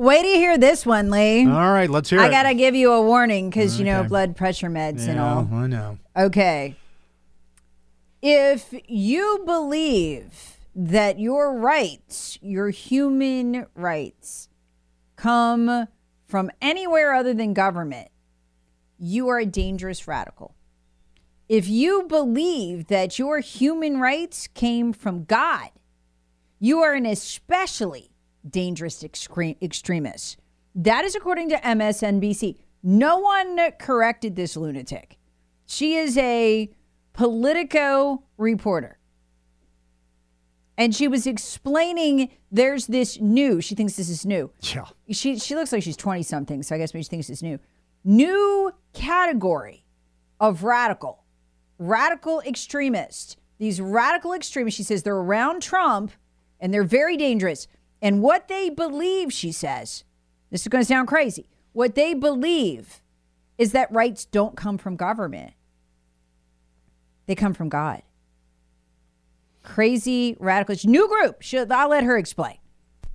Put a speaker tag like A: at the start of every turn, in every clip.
A: Wait to hear this one, Lee.
B: All right, let's hear it.
A: I
B: it.
A: gotta give you a warning because you know
B: Okay.
A: blood pressure meds and all.
B: I know.
A: Okay. If you believe that your rights, your human rights, come from anywhere other than government, you are a dangerous radical. If you believe that your human rights came from God, you are an especially dangerous excre- extremist. That is according to MSNBC. No one corrected this lunatic. She is a Politico reporter. And she was explaining there's this new, she thinks this is new.
B: Yeah.
A: She she looks like she's 20 something, so I guess maybe she thinks it's new. New category of radical. Radical extremist. These radical extremists, she says they're around Trump and they're very dangerous. And what they believe, she says, this is going to sound crazy. What they believe is that rights don't come from government. They come from God. Crazy radicals. New group. She'll, I'll let her explain.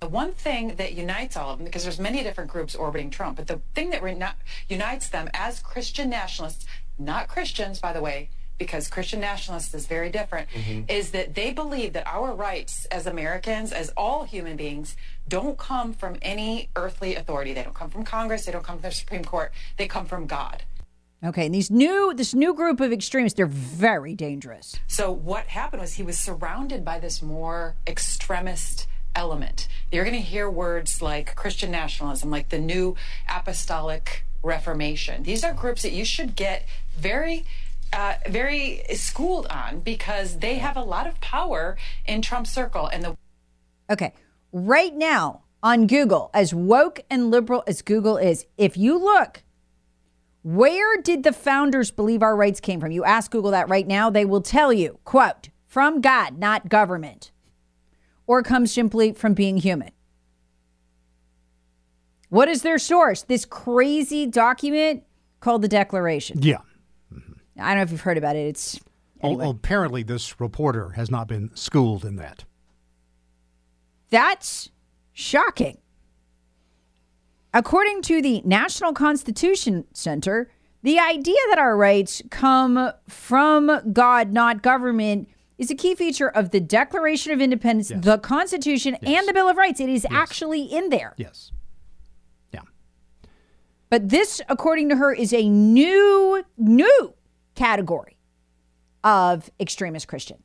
C: The one thing that unites all of them, because there's many different groups orbiting Trump, but the thing that rena- unites them as Christian nationalists, not Christians, by the way, because Christian nationalists is very different, mm-hmm. is that they believe that our rights as Americans, as all human beings, don't come from any earthly authority. They don't come from Congress. They don't come from the Supreme Court. They come from God.
A: Okay, and these new this new group of extremists, they're very dangerous.
C: So what happened was he was surrounded by this more extremist element. You're going to hear words like Christian nationalism, like the new apostolic reformation. These are groups that you should get very uh, very schooled on because they have a lot of power in Trump's circle and the
A: Okay, right now on Google, as woke and liberal as Google is, if you look, where did the founders believe our rights came from? You ask Google that right now, they will tell you, quote, from God, not government, or comes simply from being human. What is their source? This crazy document called the Declaration.
B: Yeah.
A: I don't know if you've heard about it. It's
B: oh,
A: Well,
B: apparently, this reporter has not been schooled in that.
A: That's shocking. According to the National Constitution Center, the idea that our rights come from God, not government, is a key feature of the Declaration of Independence, the Constitution, and the Bill of Rights. It is actually in there.
B: Yes. Yeah.
A: But this, according to her, is a new, new category of extremist Christian.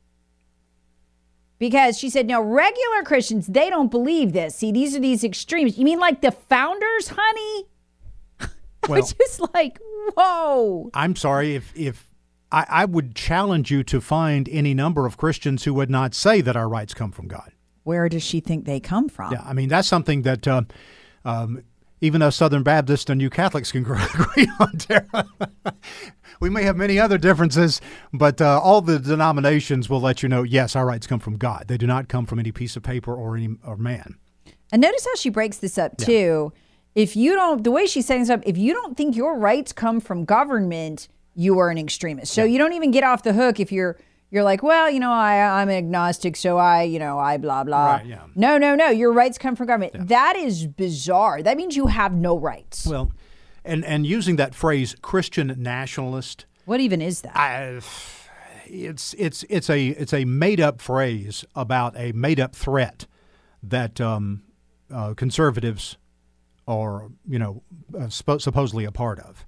A: Because she said, no, regular Christians, they don't believe this. See, these are these extremes. You mean like the founders, honey?
B: Well-
A: I was just like, whoa.
B: I'm sorry if if I, I would challenge you to find any number of Christians who would not say that our rights come from God.
A: Where does she think they come from?
B: Yeah, I mean that's something that uh, um, even us Southern Baptists and you Catholics can agree on. Tara. We may have many other differences, but uh, all the denominations will let you know. Yes, our rights come from God. They do not come from any piece of paper or any or man.
A: And notice how she breaks this up too. If you don't, the way she's setting this up, if you don't think your rights come from government, you are an extremist. So you don't even get off the hook if you're you're like, well, you know, I I'm an agnostic, so I, you know, I blah blah.
B: Right, yeah.
A: No, no, no. Your rights come from government. That is bizarre. That means you have no rights.
B: Well, and and using that phrase Christian nationalist.
A: what even is that?
B: I, it's it's it's a it's a made up phrase about a made up threat that um, uh, conservatives are you know uh, suppo- supposedly a part of.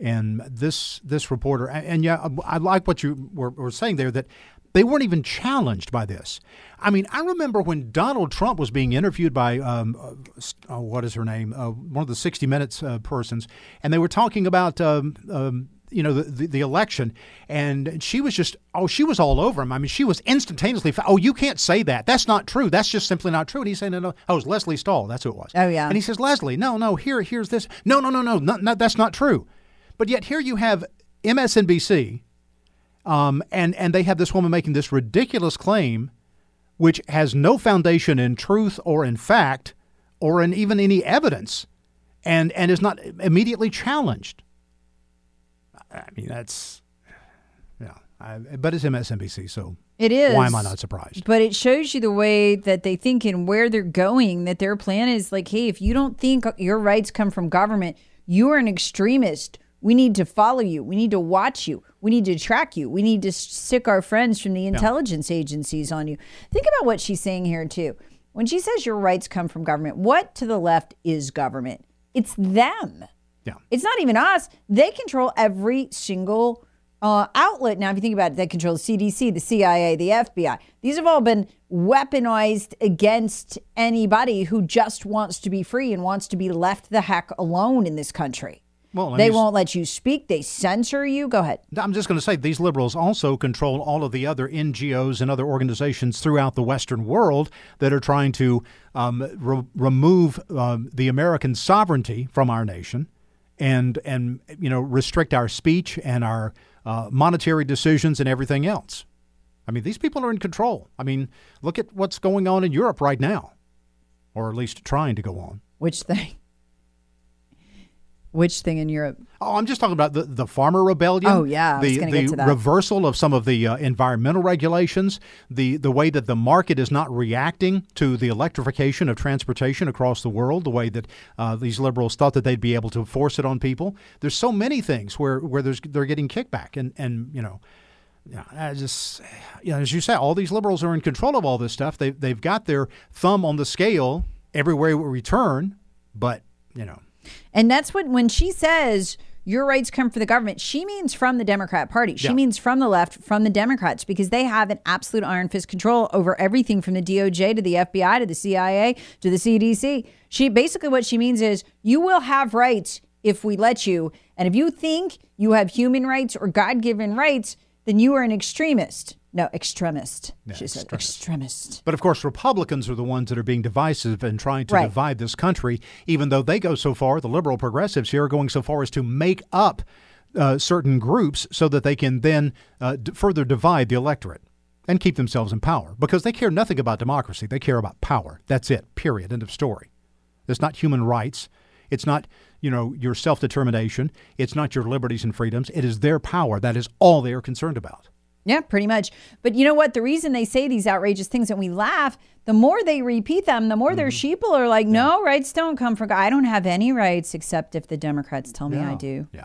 B: And this this reporter and, and yeah, I, I like what you were, were saying there that they weren't even challenged by this. I mean, I remember when Donald Trump was being interviewed by um, uh, oh, what is her name, uh, one of the 60 Minutes uh, persons, and they were talking about. Um, um, you know the, the the election, and she was just oh she was all over him. I mean she was instantaneously oh you can't say that that's not true that's just simply not true. And he's saying no no oh it was Lesley Stahl that's who it was.
A: Oh, yeah.
B: And he says Lesley no no here here's this no no no no no, no that's not true. But yet here you have MSNBC, um, and and they have this woman making this ridiculous claim, which has no foundation in truth or in fact, or in even any evidence, and and is not immediately challenged. I mean that's, yeah, I, but it's MSNBC, so
A: It is.
B: Why am I not surprised?
A: But it shows you the way that they think and where they're going, that their plan is like, hey, if you don't think your rights come from government, you are an extremist. We need to follow you. We need to watch you. We need to track you. We need to stick our friends from the intelligence agencies on you. Think about what she's saying here, too. When she says your rights come from government, what to the left is government? It's them.
B: Yeah.
A: It's not even us. They control every single uh, outlet. Now, if you think about it, they control the CDC, the CIA, the FBI. These have all been weaponized against anybody who just wants to be free and wants to be left the heck alone in this country.
B: Well,
A: they won't let you speak. They censor you. Go ahead.
B: I'm just going to say these liberals also control all of the other NGOs and other organizations throughout the Western world that are trying to um, re- remove um, the American sovereignty from our nation and and you know restrict our speech and our uh, monetary decisions and everything else. I mean, these people are in control. I mean, look at what's going on in Europe right now, or at least trying to go on.
A: Which thing? Which thing in Europe?
B: Oh, I'm just talking about the, the farmer rebellion.
A: Oh, yeah,
B: the the
A: get to that.
B: reversal of some of the uh, environmental regulations, the the way that the market is not reacting to the electrification of transportation across the world, the way that uh, these liberals thought that they'd be able to force it on people. There's so many things where where there's they're getting kickback, and and you know. Yeah, I just, you know, as you say, all these liberals are in control of all this stuff. They they've got their thumb on the scale everywhere we turn, but you know,
A: And that's what when she says your rights come from the government, she means from the Democrat Party. She
B: Yeah.
A: means from the left, from the Democrats, because they have an absolute iron fist control over everything from the DOJ to the FBI to the CIA to the CDC. She basically what she means is you will have rights if we let you. And if you think you have human rights or God given rights, then you are an extremist. No, extremist. she said extremist.
B: But of course, Republicans are the ones that are being divisive and trying to
A: Right.
B: divide this country, even though they go so far, the liberal progressives here are going so far as to make up uh, certain groups so that they can then uh, d- further divide the electorate and keep themselves in power because they care nothing about democracy. They care about power. That's it, period. End of story. It's not human rights. It's not, you know, your self determination. It's not your liberties and freedoms. It is their power. That is all they are concerned about.
A: Yeah, pretty much. But you know what? The reason they say these outrageous things and we laugh, the more they repeat them, the more their mm-hmm. sheeple are like, no, rights don't come from God. I don't have any rights except if the Democrats tell me I do.
B: Yeah.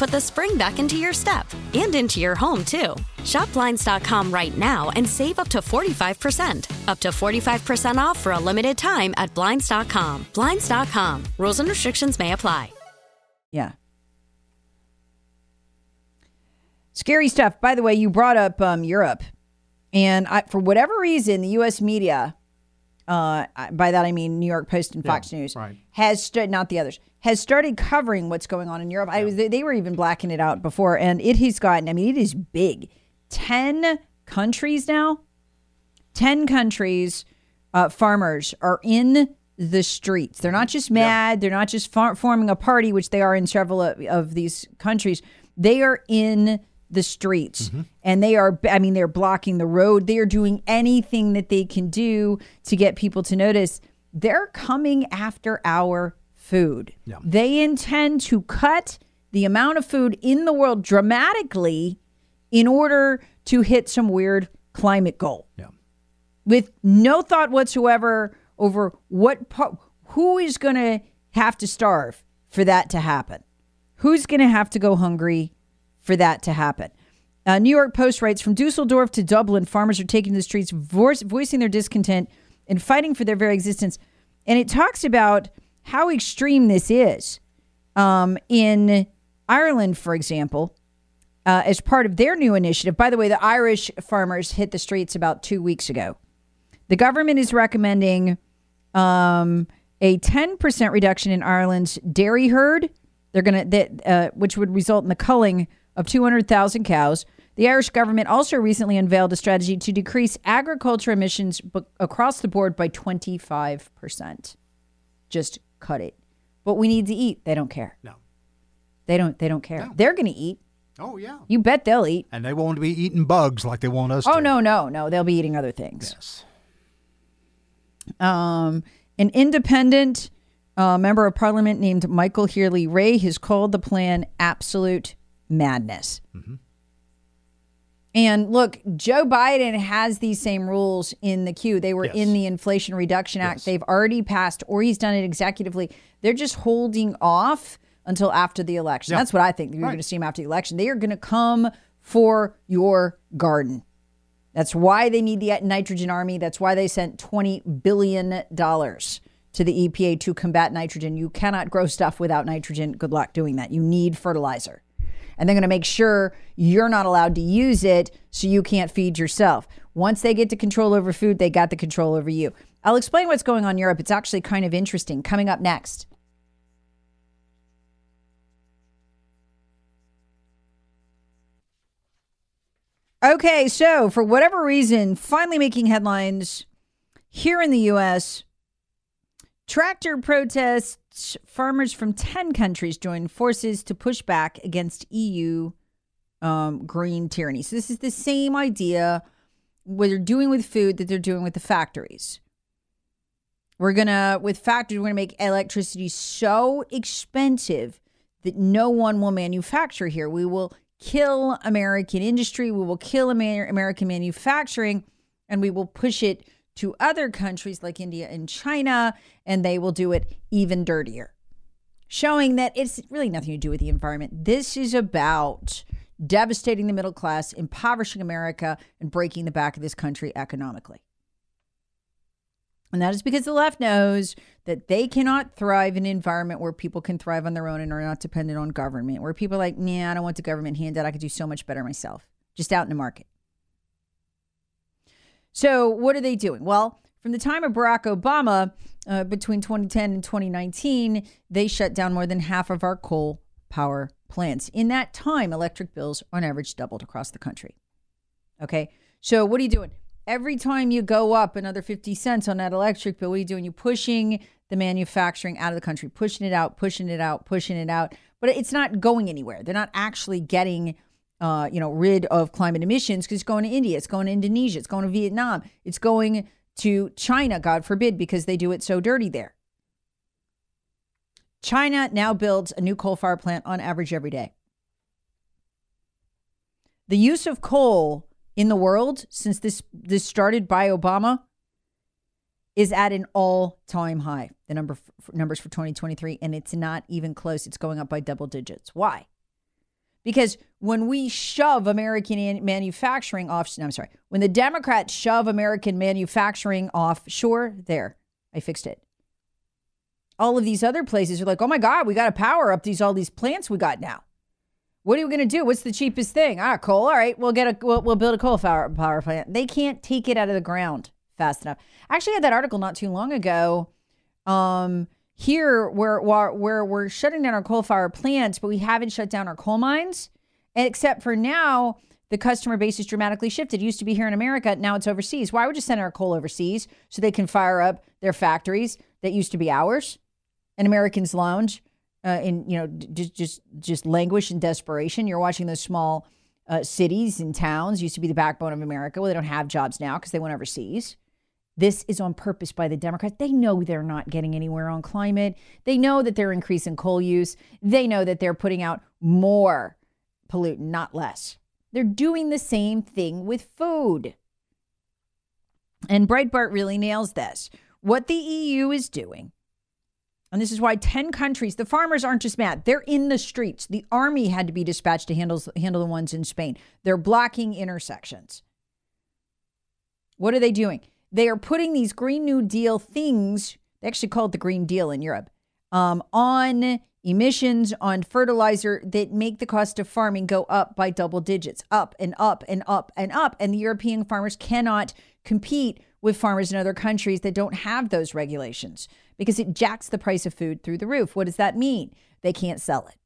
D: put the spring back into your step and into your home, too. Shop Blinds.com right now and save up to 45%. Up to 45% off for a limited time at Blinds.com. Blinds.com. Rules and restrictions may apply.
A: Yeah. Scary stuff. By the way, you brought up um, Europe, and I, for whatever reason, the U.S. media, uh, by that I mean New York Post and Fox News,
B: right.
A: has st- not the others has started covering what's going on in Europe. I was they were even blacking it out before, and it has gotten. I mean, it is big. Ten countries now. Ten countries. Uh, farmers are in the streets. They're not just mad. They're not just far- forming a party, which they are in several of, of these countries. They are in the streets. Mm-hmm. And they are i mean they're blocking the road. They are doing anything that they can do to get people to notice they're coming after our food. They intend to cut the amount of food in the world dramatically in order to hit some weird climate goal.
B: Yeah.
A: with no thought whatsoever over what pa- who is going to have to starve for that to happen? Who's going to have to go hungry for that to happen. Uh, New York Post writes From Dusseldorf to Dublin, farmers are taking the streets, voice, voicing their discontent and fighting for their very existence. And it talks about how extreme this is. Um, in Ireland, for example, uh, as part of their new initiative, by the way, the Irish farmers hit the streets about two weeks ago. The government is recommending um, a 10% reduction in Ireland's dairy herd. They're going to uh, which would result in the culling of 200,000 cows. The Irish government also recently unveiled a strategy to decrease agriculture emissions across the board by 25%. Just cut it. But we need to eat. They don't care.
B: No.
A: They don't they don't care. They're going to eat.
B: Oh yeah.
A: You bet they'll eat.
B: And they won't be eating bugs like they want us
A: Oh
B: to.
A: no, no, no. They'll be eating other things.
B: Yes.
A: Um, an independent uh, member of parliament named Michael Healy-Rae has called the plan absolute madness. Mm-hmm. And look, Joe Biden has these same rules in the queue. They were
B: Yes.
A: in the Inflation Reduction Act. They've already passed, or he's done it executively. They're just holding off until after the election.
B: Yeah.
A: That's what I think. You're going to see them after the election. They are going to come for your garden. That's why they need the nitrogen army. That's why they sent $20 billion to the EPA to combat nitrogen. You cannot grow stuff without nitrogen. Good luck doing that. You need fertilizer. And they're going to make sure you're not allowed to use it so you can't feed yourself. Once they get to control over food, they got the control over you. I'll explain what's going on in Europe. It's actually kind of interesting. Coming up next. Okay, so for whatever reason, finally making headlines here in the U.S. Tractor protests, farmers from 10 countries join forces to push back against EU um, green tyranny. So, this is the same idea what they're doing with food that they're doing with the factories. We're gonna, with factories, we're gonna make electricity so expensive that no one will manufacture here. We will kill American industry, we will kill Amer- American manufacturing, and we will push it to other countries like India and China, and they will do it even dirtier. Showing that it's really nothing to do with the environment. This is about devastating the middle class, impoverishing America, and breaking the back of this country economically. And that is because the left knows that they cannot thrive in an environment where people can thrive on their own and are not dependent on government, where people are like, nah, I don't want the government handed. I could do so much better myself, just out in the market. So, what are they doing? Well, from the time of Barack Obama, uh, between 2010 and 2019, they shut down more than half of our coal power plants. In that time, electric bills on average doubled across the country. Okay. So, what are you doing? Every time you go up another 50 cents on that electric bill, what are you doing? You're pushing the manufacturing out of the country, pushing it out, pushing it out, pushing it out. But it's not going anywhere. They're not actually getting uh, you know, rid of climate emissions because it's going to India, it's going to Indonesia, it's going to Vietnam, it's going to China, God forbid, because they do it so dirty there. China now builds a new coal fire plant on average every day. The use of coal in the world since this this started by Obama is at an all-time high. The number numbers for 2023 and it's not even close. It's going up by double digits. Why? Because when we shove American manufacturing off, I'm sorry, when the Democrats shove American manufacturing offshore, there, I fixed it. All of these other places are like, oh my God, we got to power up these all these plants we got now. What are we going to do? What's the cheapest thing? Ah, coal. All right, we'll get a we'll, we'll build a coal power, power plant. They can't take it out of the ground fast enough. I actually had that article not too long ago. Um, here where where we're shutting down our coal fire plants, but we haven't shut down our coal mines, except for now the customer base is dramatically shifted. It used to be here in America, now it's overseas. Why would you send our coal overseas so they can fire up their factories that used to be ours? And Americans lounge uh, in you know just just just languish in desperation. You're watching those small uh, cities and towns used to be the backbone of America. Well, they don't have jobs now because they went overseas. This is on purpose by the Democrats. They know they're not getting anywhere on climate. They know that they're increasing coal use. They know that they're putting out more pollutant, not less. They're doing the same thing with food. And Breitbart really nails this. What the EU is doing, and this is why 10 countries, the farmers aren't just mad, they're in the streets. The army had to be dispatched to handle, handle the ones in Spain. They're blocking intersections. What are they doing? They are putting these Green New Deal things, they actually call it the Green Deal in Europe, um, on emissions, on fertilizer that make the cost of farming go up by double digits, up and up and up and up. And the European farmers cannot compete with farmers in other countries that don't have those regulations because it jacks the price of food through the roof. What does that mean? They can't sell it.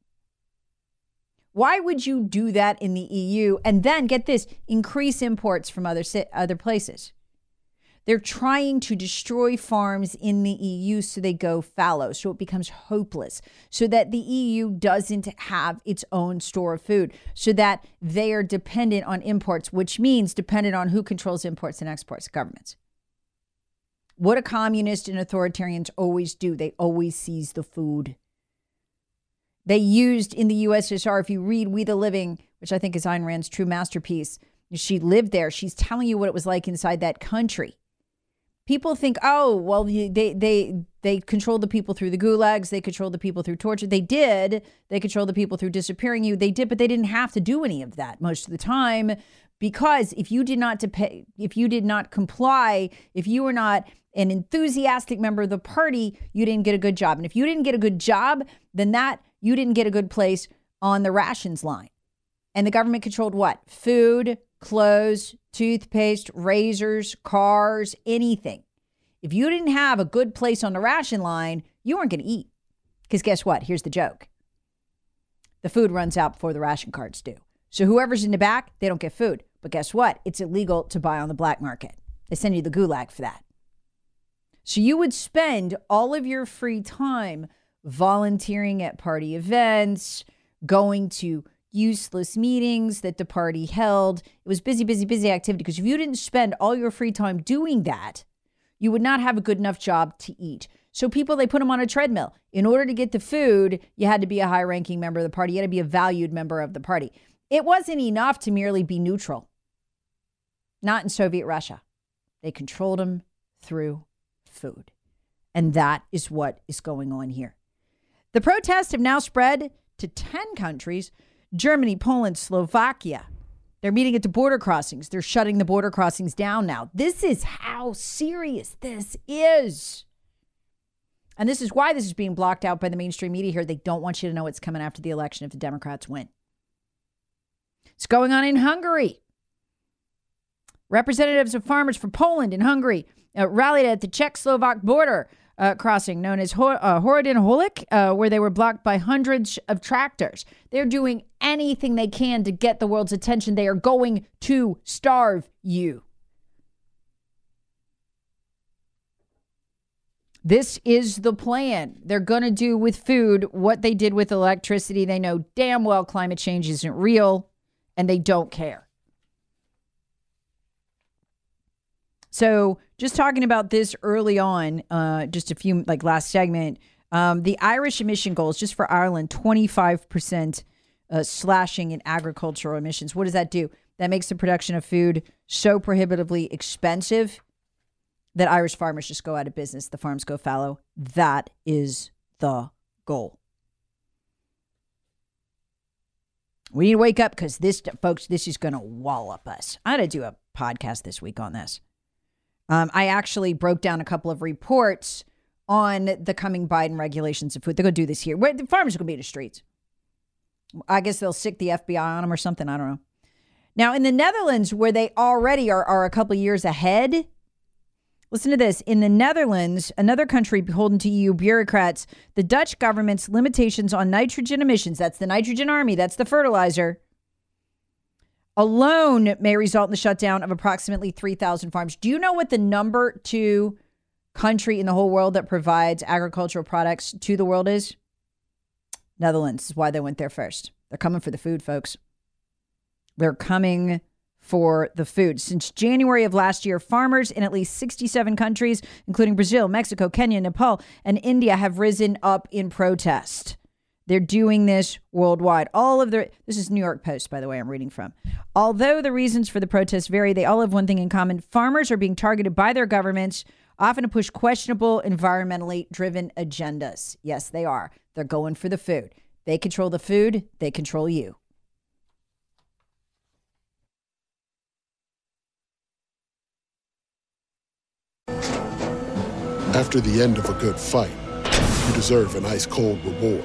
A: Why would you do that in the EU and then get this increase imports from other other places? They're trying to destroy farms in the EU so they go fallow, so it becomes hopeless, so that the EU doesn't have its own store of food, so that they are dependent on imports, which means dependent on who controls imports and exports, governments. What do communists and authoritarians always do? They always seize the food. They used in the USSR, if you read We the Living, which I think is Ayn Rand's true masterpiece, she lived there. She's telling you what it was like inside that country people think, oh, well, they they they controlled the people through the gulags, they controlled the people through torture. They did. They controlled the people through disappearing you. They did, but they didn't have to do any of that most of the time because if you did not pay, if you did not comply, if you were not an enthusiastic member of the party, you didn't get a good job. And if you didn't get a good job, then that you didn't get a good place on the rations line. And the government controlled what? Food, clothes, toothpaste, razors, cars, anything. If you didn't have a good place on the ration line, you weren't going to eat. Because guess what? Here's the joke the food runs out before the ration cards do. So whoever's in the back, they don't get food. But guess what? It's illegal to buy on the black market. They send you the gulag for that. So you would spend all of your free time volunteering at party events, going to useless meetings that the party held. It was busy, busy, busy activity because if you didn't spend all your free time doing that, you would not have a good enough job to eat. So people they put them on a treadmill. In order to get the food, you had to be a high-ranking member of the party. You had to be a valued member of the party. It wasn't enough to merely be neutral. Not in Soviet Russia. They controlled them through food. And that is what is going on here. The protests have now spread to 10 countries Germany, Poland, Slovakia. They're meeting at the border crossings. They're shutting the border crossings down now. This is how serious this is. And this is why this is being blocked out by the mainstream media here. They don't want you to know what's coming after the election if the Democrats win. It's going on in Hungary. Representatives of farmers from Poland and Hungary uh, rallied at the Czech Slovak border uh, crossing known as Hor- uh, uh, where they were blocked by hundreds of tractors. They're doing anything they can to get the world's attention. They are going to starve you. This is the plan. They're going to do with food what they did with electricity. They know damn well climate change isn't real and they don't care. So, just talking about this early on, uh, just a few like last segment, um, the Irish emission goals just for Ireland, 25% uh, slashing in agricultural emissions. What does that do? That makes the production of food so prohibitively expensive that Irish farmers just go out of business. The farms go fallow. That is the goal. We need to wake up because this, folks, this is going to wallop us. I got to do a podcast this week on this. Um, I actually broke down a couple of reports on the coming Biden regulations of food. They're going to do this here. Where the farmers are going to be in the streets. I guess they'll sic the FBI on them or something. I don't know. Now, in the Netherlands, where they already are, are a couple years ahead, listen to this. In the Netherlands, another country beholden to EU bureaucrats, the Dutch government's limitations on nitrogen emissions that's the nitrogen army, that's the fertilizer alone may result in the shutdown of approximately 3,000 farms. Do you know what the number two country in the whole world that provides agricultural products to the world is? Netherlands is why they went there first. They're coming for the food, folks. They're coming for the food. Since January of last year, farmers in at least 67 countries, including Brazil, Mexico, Kenya, Nepal, and India, have risen up in protest. They're doing this worldwide. All of the this is New York Post, by the way, I'm reading from. Although the reasons for the protests vary, they all have one thing in common. Farmers are being targeted by their governments, often to push questionable environmentally driven agendas. Yes, they are. They're going for the food. They control the food, they control you.
E: After the end of a good fight, you deserve an ice cold reward.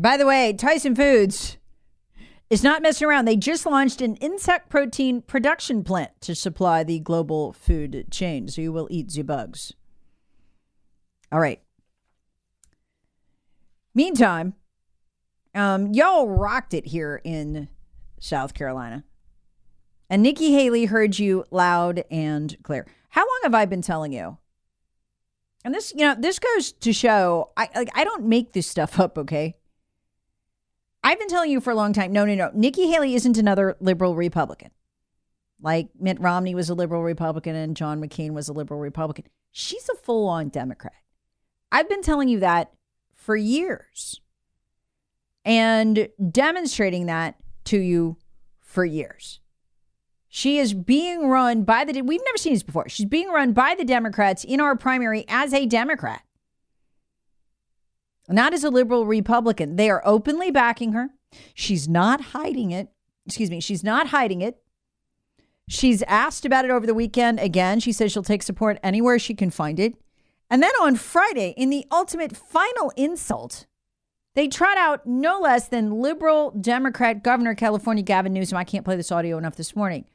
A: By the way, Tyson Foods is not messing around. They just launched an insect protein production plant to supply the global food chain. So you will eat the bugs. All right. Meantime, um, y'all rocked it here in South Carolina. And Nikki Haley heard you loud and clear. How long have I been telling you? And this, you know, this goes to show I like I don't make this stuff up, okay? I've been telling you for a long time no, no, no. Nikki Haley isn't another liberal Republican. like Mitt Romney was a liberal Republican and John McCain was a liberal Republican. She's a full on Democrat. I've been telling you that for years and demonstrating that to you for years. She is being run by the, we've never seen this before. She's being run by the Democrats in our primary as a Democrat, not as a liberal Republican. They are openly backing her. She's not hiding it. Excuse me. She's not hiding it. She's asked about it over the weekend. Again, she says she'll take support anywhere she can find it. And then on Friday, in the ultimate final insult, they trot out no less than liberal Democrat Governor California Gavin Newsom. I can't play this audio enough this morning.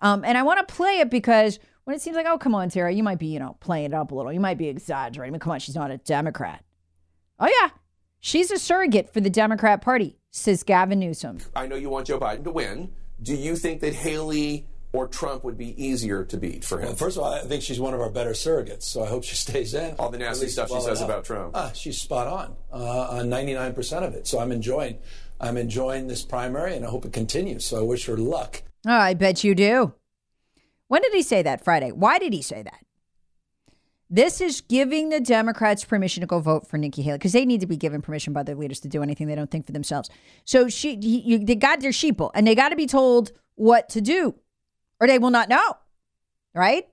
A: Um, and I want to play it because when it seems like, oh, come on, Tara, you might be, you know, playing it up a little. You might be exaggerating. Mean, come on, she's not a Democrat. Oh, yeah. She's a surrogate for the Democrat Party, says Gavin Newsom.
F: I know you want Joe Biden to win. Do you think that Haley or Trump would be easier to beat for him?
G: Well, first of all, I think she's one of our better surrogates, so I hope she stays in.
F: All the nasty stuff she says about Trump.
G: Ah, she's spot on uh, on 99% of it. So I'm enjoying, I'm enjoying this primary, and I hope it continues. So I wish her luck.
A: Oh, I bet you do. When did he say that? Friday. Why did he say that? This is giving the Democrats permission to go vote for Nikki Haley because they need to be given permission by their leaders to do anything they don't think for themselves. So she, he, you, they got their sheeple and they got to be told what to do or they will not know, right?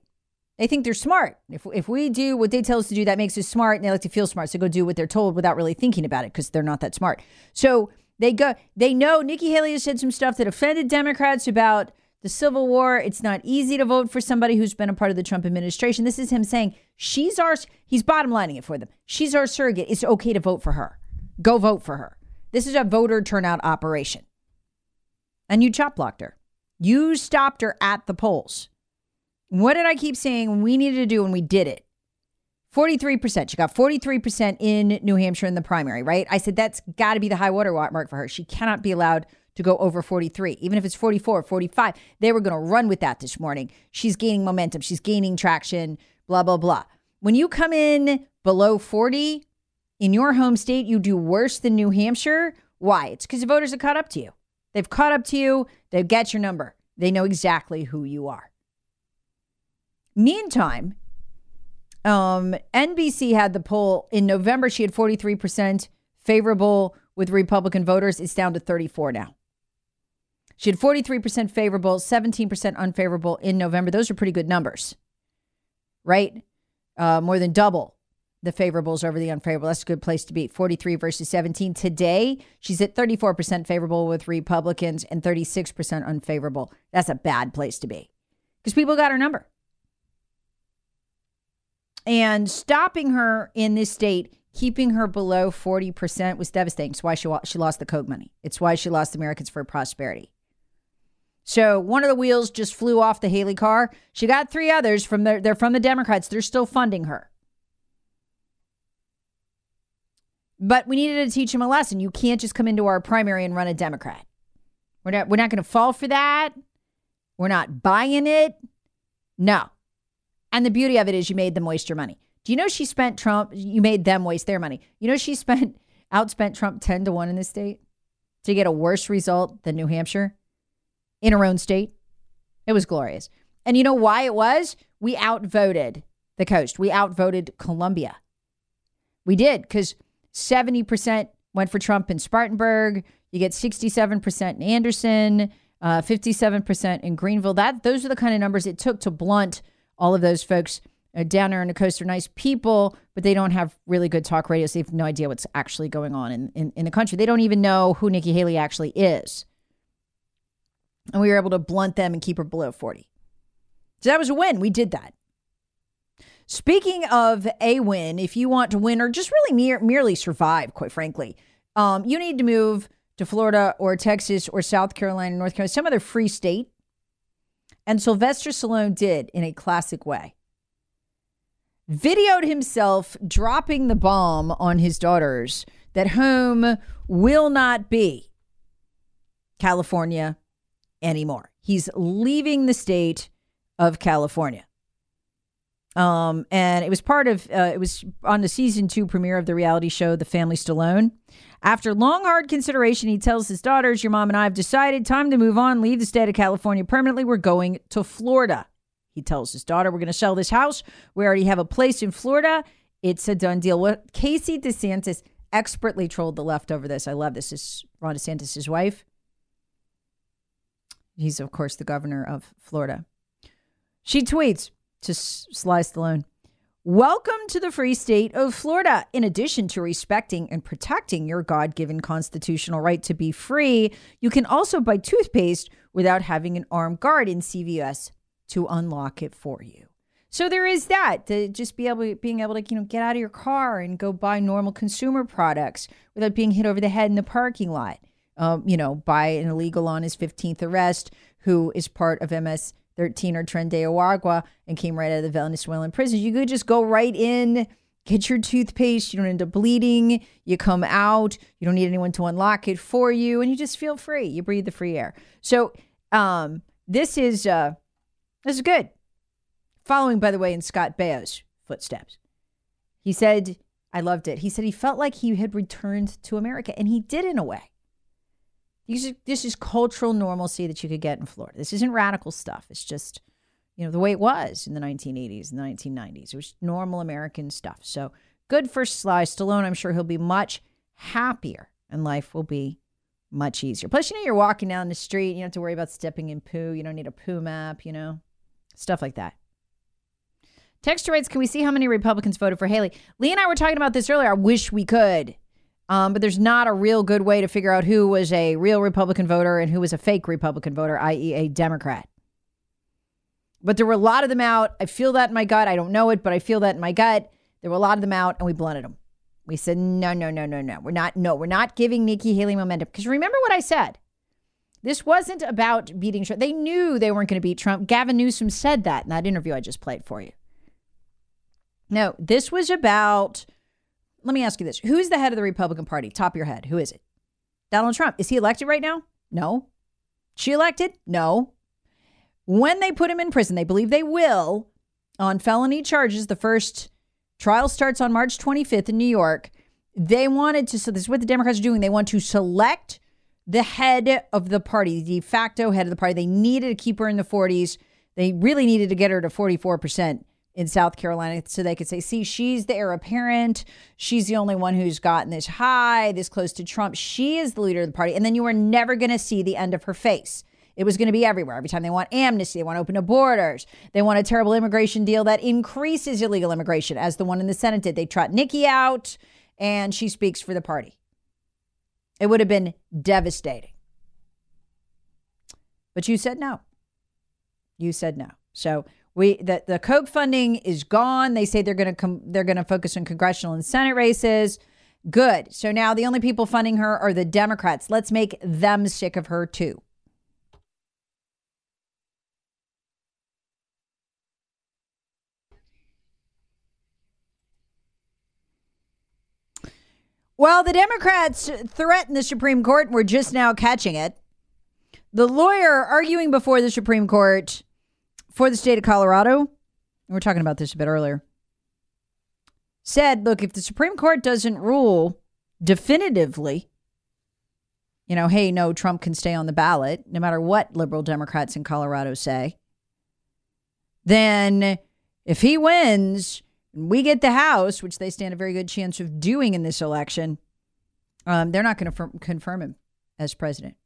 A: They think they're smart. If, if we do what they tell us to do, that makes us smart and they like to feel smart. So go do what they're told without really thinking about it because they're not that smart. So they go, they know Nikki Haley has said some stuff that offended Democrats about the Civil War. It's not easy to vote for somebody who's been a part of the Trump administration. This is him saying, she's our, he's bottom lining it for them. She's our surrogate. It's okay to vote for her. Go vote for her. This is a voter turnout operation. And you chop blocked her. You stopped her at the polls. What did I keep saying we needed to do and we did it? 43%. She got 43% in New Hampshire in the primary, right? I said that's got to be the high water mark for her. She cannot be allowed to go over 43, even if it's 44, 45. They were going to run with that this morning. She's gaining momentum. She's gaining traction, blah, blah, blah. When you come in below 40 in your home state, you do worse than New Hampshire. Why? It's because the voters have caught up to you. They've caught up to you. They've got your number. They know exactly who you are. Meantime, um, NBC had the poll in November. She had 43% favorable with Republican voters. It's down to 34 now. She had 43% favorable, 17% unfavorable in November. Those are pretty good numbers, right? Uh, more than double the favorables over the unfavorable. That's a good place to be. 43 versus 17. Today, she's at 34% favorable with Republicans and 36% unfavorable. That's a bad place to be because people got her number. And stopping her in this state, keeping her below 40% was devastating. It's why she, she lost the Koch money. It's why she lost Americans for Prosperity. So one of the wheels just flew off the Haley car. She got three others from the, they're from the Democrats. They're still funding her. But we needed to teach him a lesson. You can't just come into our primary and run a Democrat. We're not we're not going to fall for that. We're not buying it. No. And the beauty of it is you made them waste your money. Do you know she spent Trump you made them waste their money. You know she spent outspent Trump 10 to 1 in this state to get a worse result than New Hampshire in her own state. It was glorious. And you know why it was? We outvoted the coast. We outvoted Columbia. We did because 70% went for Trump in Spartanburg. You get 67% in Anderson, uh, 57% in Greenville. That those are the kind of numbers it took to blunt all of those folks uh, down there on the coast are nice people, but they don't have really good talk radios. They have no idea what's actually going on in, in, in the country. They don't even know who Nikki Haley actually is. And we were able to blunt them and keep her below 40. So that was a win. We did that. Speaking of a win, if you want to win or just really mere, merely survive, quite frankly, um, you need to move to Florida or Texas or South Carolina, North Carolina, some other free state. And Sylvester Stallone did in a classic way. Videoed himself dropping the bomb on his daughters that home will not be California anymore. He's leaving the state of California. Um, and it was part of, uh, it was on the season two premiere of the reality show, The Family Stallone. After long, hard consideration, he tells his daughters, Your mom and I have decided time to move on, leave the state of California permanently. We're going to Florida. He tells his daughter, We're going to sell this house. We already have a place in Florida. It's a done deal. What Casey DeSantis expertly trolled the left over this. I love this. Is Ron DeSantis' wife. He's, of course, the governor of Florida. She tweets to Sly Stallone Welcome to the free state of Florida. In addition to respecting and protecting your God given constitutional right to be free, you can also buy toothpaste without having an armed guard in CVS to unlock it for you. So there is that to just be able being able to you know get out of your car and go buy normal consumer products without being hit over the head in the parking lot. Um, you know, by an illegal on his 15th arrest who is part of MS 13 or Tren de Aragua and came right out of the Venezuelan prison. You could just go right in, get your toothpaste. You don't end up bleeding. You come out. You don't need anyone to unlock it for you, and you just feel free. You breathe the free air. So um, this is uh, this is good. Following, by the way, in Scott Baio's footsteps, he said, "I loved it." He said he felt like he had returned to America, and he did in a way. These are, this is cultural normalcy that you could get in Florida. This isn't radical stuff. It's just, you know, the way it was in the 1980s and the 1990s. It was normal American stuff. So good for Sly Stallone. I'm sure he'll be much happier and life will be much easier. Plus, you know, you're walking down the street. You don't have to worry about stepping in poo. You don't need a poo map, you know, stuff like that. Texture writes, can we see how many Republicans voted for Haley? Lee and I were talking about this earlier. I wish we could. Um, but there's not a real good way to figure out who was a real Republican voter and who was a fake Republican voter, i.e., a Democrat. But there were a lot of them out. I feel that in my gut. I don't know it, but I feel that in my gut. There were a lot of them out, and we blunted them. We said, no, no, no, no, no. We're not, no, we're not giving Nikki Haley momentum. Because remember what I said. This wasn't about beating Trump. They knew they weren't going to beat Trump. Gavin Newsom said that in that interview I just played for you. No, this was about let me ask you this who's the head of the Republican Party? Top of your head. Who is it? Donald Trump. Is he elected right now? No. She elected? No. When they put him in prison, they believe they will on felony charges. The first trial starts on March 25th in New York. They wanted to, so this is what the Democrats are doing. They want to select the head of the party, the de facto head of the party. They needed to keep her in the 40s. They really needed to get her to 44% in South Carolina so they could say, see, she's the heir apparent. She's the only one who's gotten this high, this close to Trump. She is the leader of the party. And then you are never going to see the end of her face. It was going to be everywhere. Every time they want amnesty, they want to open the borders, they want a terrible immigration deal that increases illegal immigration, as the one in the Senate did. They trot Nikki out, and she speaks for the party. It would have been devastating. But you said no. You said no. So we the, the Koch funding is gone. They say they're going to come they're going to focus on congressional and Senate races. Good. So now the only people funding her are the Democrats. Let's make them sick of her too. Well, the Democrats threatened the Supreme Court. And we're just now catching it. The lawyer arguing before the Supreme Court for the state of Colorado, we are talking about this a bit earlier, said, look, if the Supreme Court doesn't rule definitively, you know, hey, no, Trump can stay on the ballot, no matter what liberal Democrats in Colorado say, then if he wins, we get the House, which they stand a very good chance of doing in this election, um, they're not going to confirm him as president.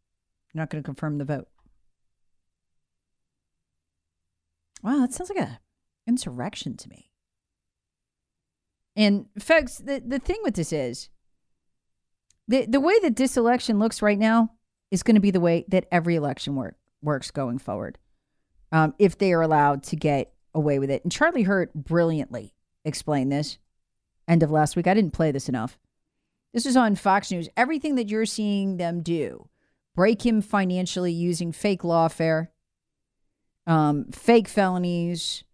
A: They're not going to confirm the vote. Wow, that sounds like a insurrection to me. And folks, the, the thing with this is the the way that this election looks right now is going to be the way that every election work, works going forward. Um, if they are allowed to get away with it. And Charlie Hurt brilliantly explained this end of last week. I didn't play this enough. This is on Fox News. Everything that you're seeing them do, break him financially using fake lawfare, um, fake felonies,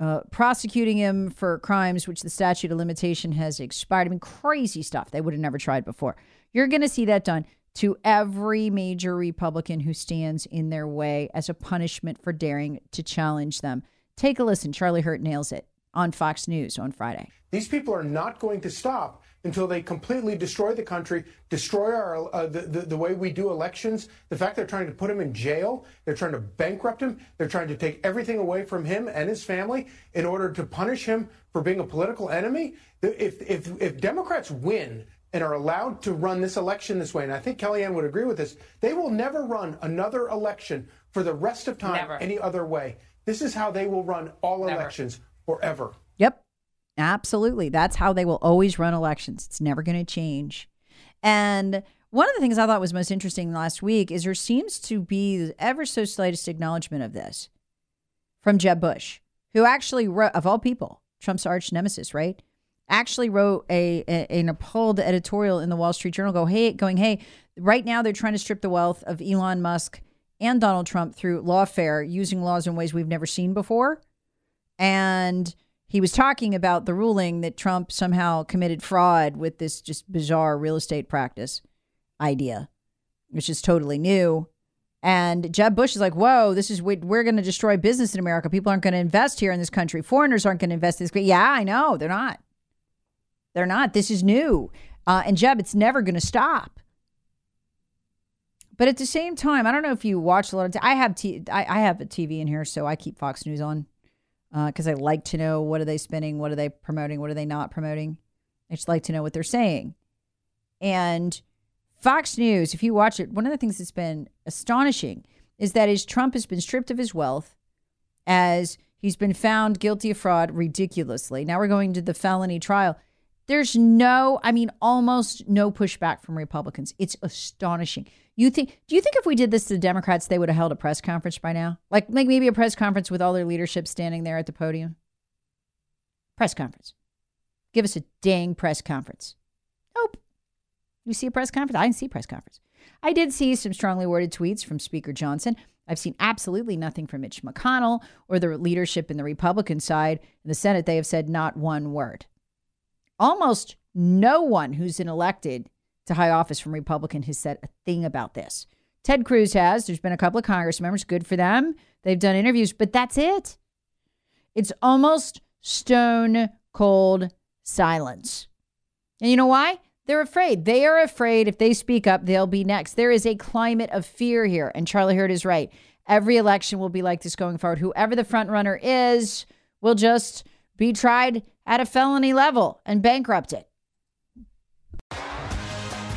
A: uh, prosecuting him for crimes which the statute of limitation has expired. I mean, crazy stuff they would have never tried before. You're going to see that done to every major Republican who stands in their way as a punishment for daring to challenge them. Take a listen. Charlie Hurt nails it. on Fox News on Friday.
H: These people are not going to stop until they completely destroy the country, destroy our uh, the, the, the way we do elections. The fact they're trying to put him in jail, they're trying to bankrupt him, they're trying to take everything away from him and his family in order to punish him for being a political enemy. If if if Democrats win and are allowed to run this election this way, and I think Kellyanne would agree with this, they will never run another election for the rest of time
I: Never.
H: any other way. This is how they will run all
I: Never.
H: elections forever.
A: Yep. Absolutely. That's how they will always run elections. It's never going to change. And one of the things I thought was most interesting last week is there seems to be ever so slightest acknowledgement of this from Jeb Bush, who actually wrote, of all people, Trump's arch nemesis, right? Actually wrote a, a an appalled editorial in the Wall Street Journal. Go hey, going hey, right now they're trying to strip the wealth of Elon Musk and Donald Trump through lawfare using laws in ways we've never seen before. And he was talking about the ruling that Trump somehow committed fraud with this just bizarre real estate practice idea, which is totally new. And Jeb Bush is like, whoa, this is, we- we're going to destroy business in America. People aren't going to invest here in this country. Foreigners aren't going to invest in this. Yeah, I know. They're not. They're not. This is new. Uh, and Jeb, it's never going to stop. But at the same time, I don't know if you watch a lot of. T- I have t- I, I have a TV in here, so I keep Fox News on Uh, because I like to know what are they spinning, what are they promoting, what are they not promoting. I just like to know what they're saying. And Fox News, if you watch it, one of the things that's been astonishing is that as Trump has been stripped of his wealth, as he's been found guilty of fraud ridiculously. Now we're going to the felony trial. There's no, I mean, almost no pushback from Republicans. It's astonishing. You think? Do you think if we did this to the Democrats, they would have held a press conference by now? Like, like maybe a press conference with all their leadership standing there at the podium. Press conference. Give us a dang press conference. Nope. You see a press conference? I didn't see a press conference. I did see some strongly worded tweets from Speaker Johnson. I've seen absolutely nothing from Mitch McConnell or the leadership in the Republican side. In the Senate, they have said not one word. Almost no one who's been elected to high office from Republican has said a thing about this. Ted Cruz has. There's been a couple of Congress members. Good for them. They've done interviews, but that's it. It's almost stone cold silence. And you know why? They're afraid. They are afraid if they speak up, they'll be next. There is a climate of fear here. And Charlie Hurt is right. Every election will be like this going forward. Whoever the front runner is will just be tried at a felony level and bankrupt it.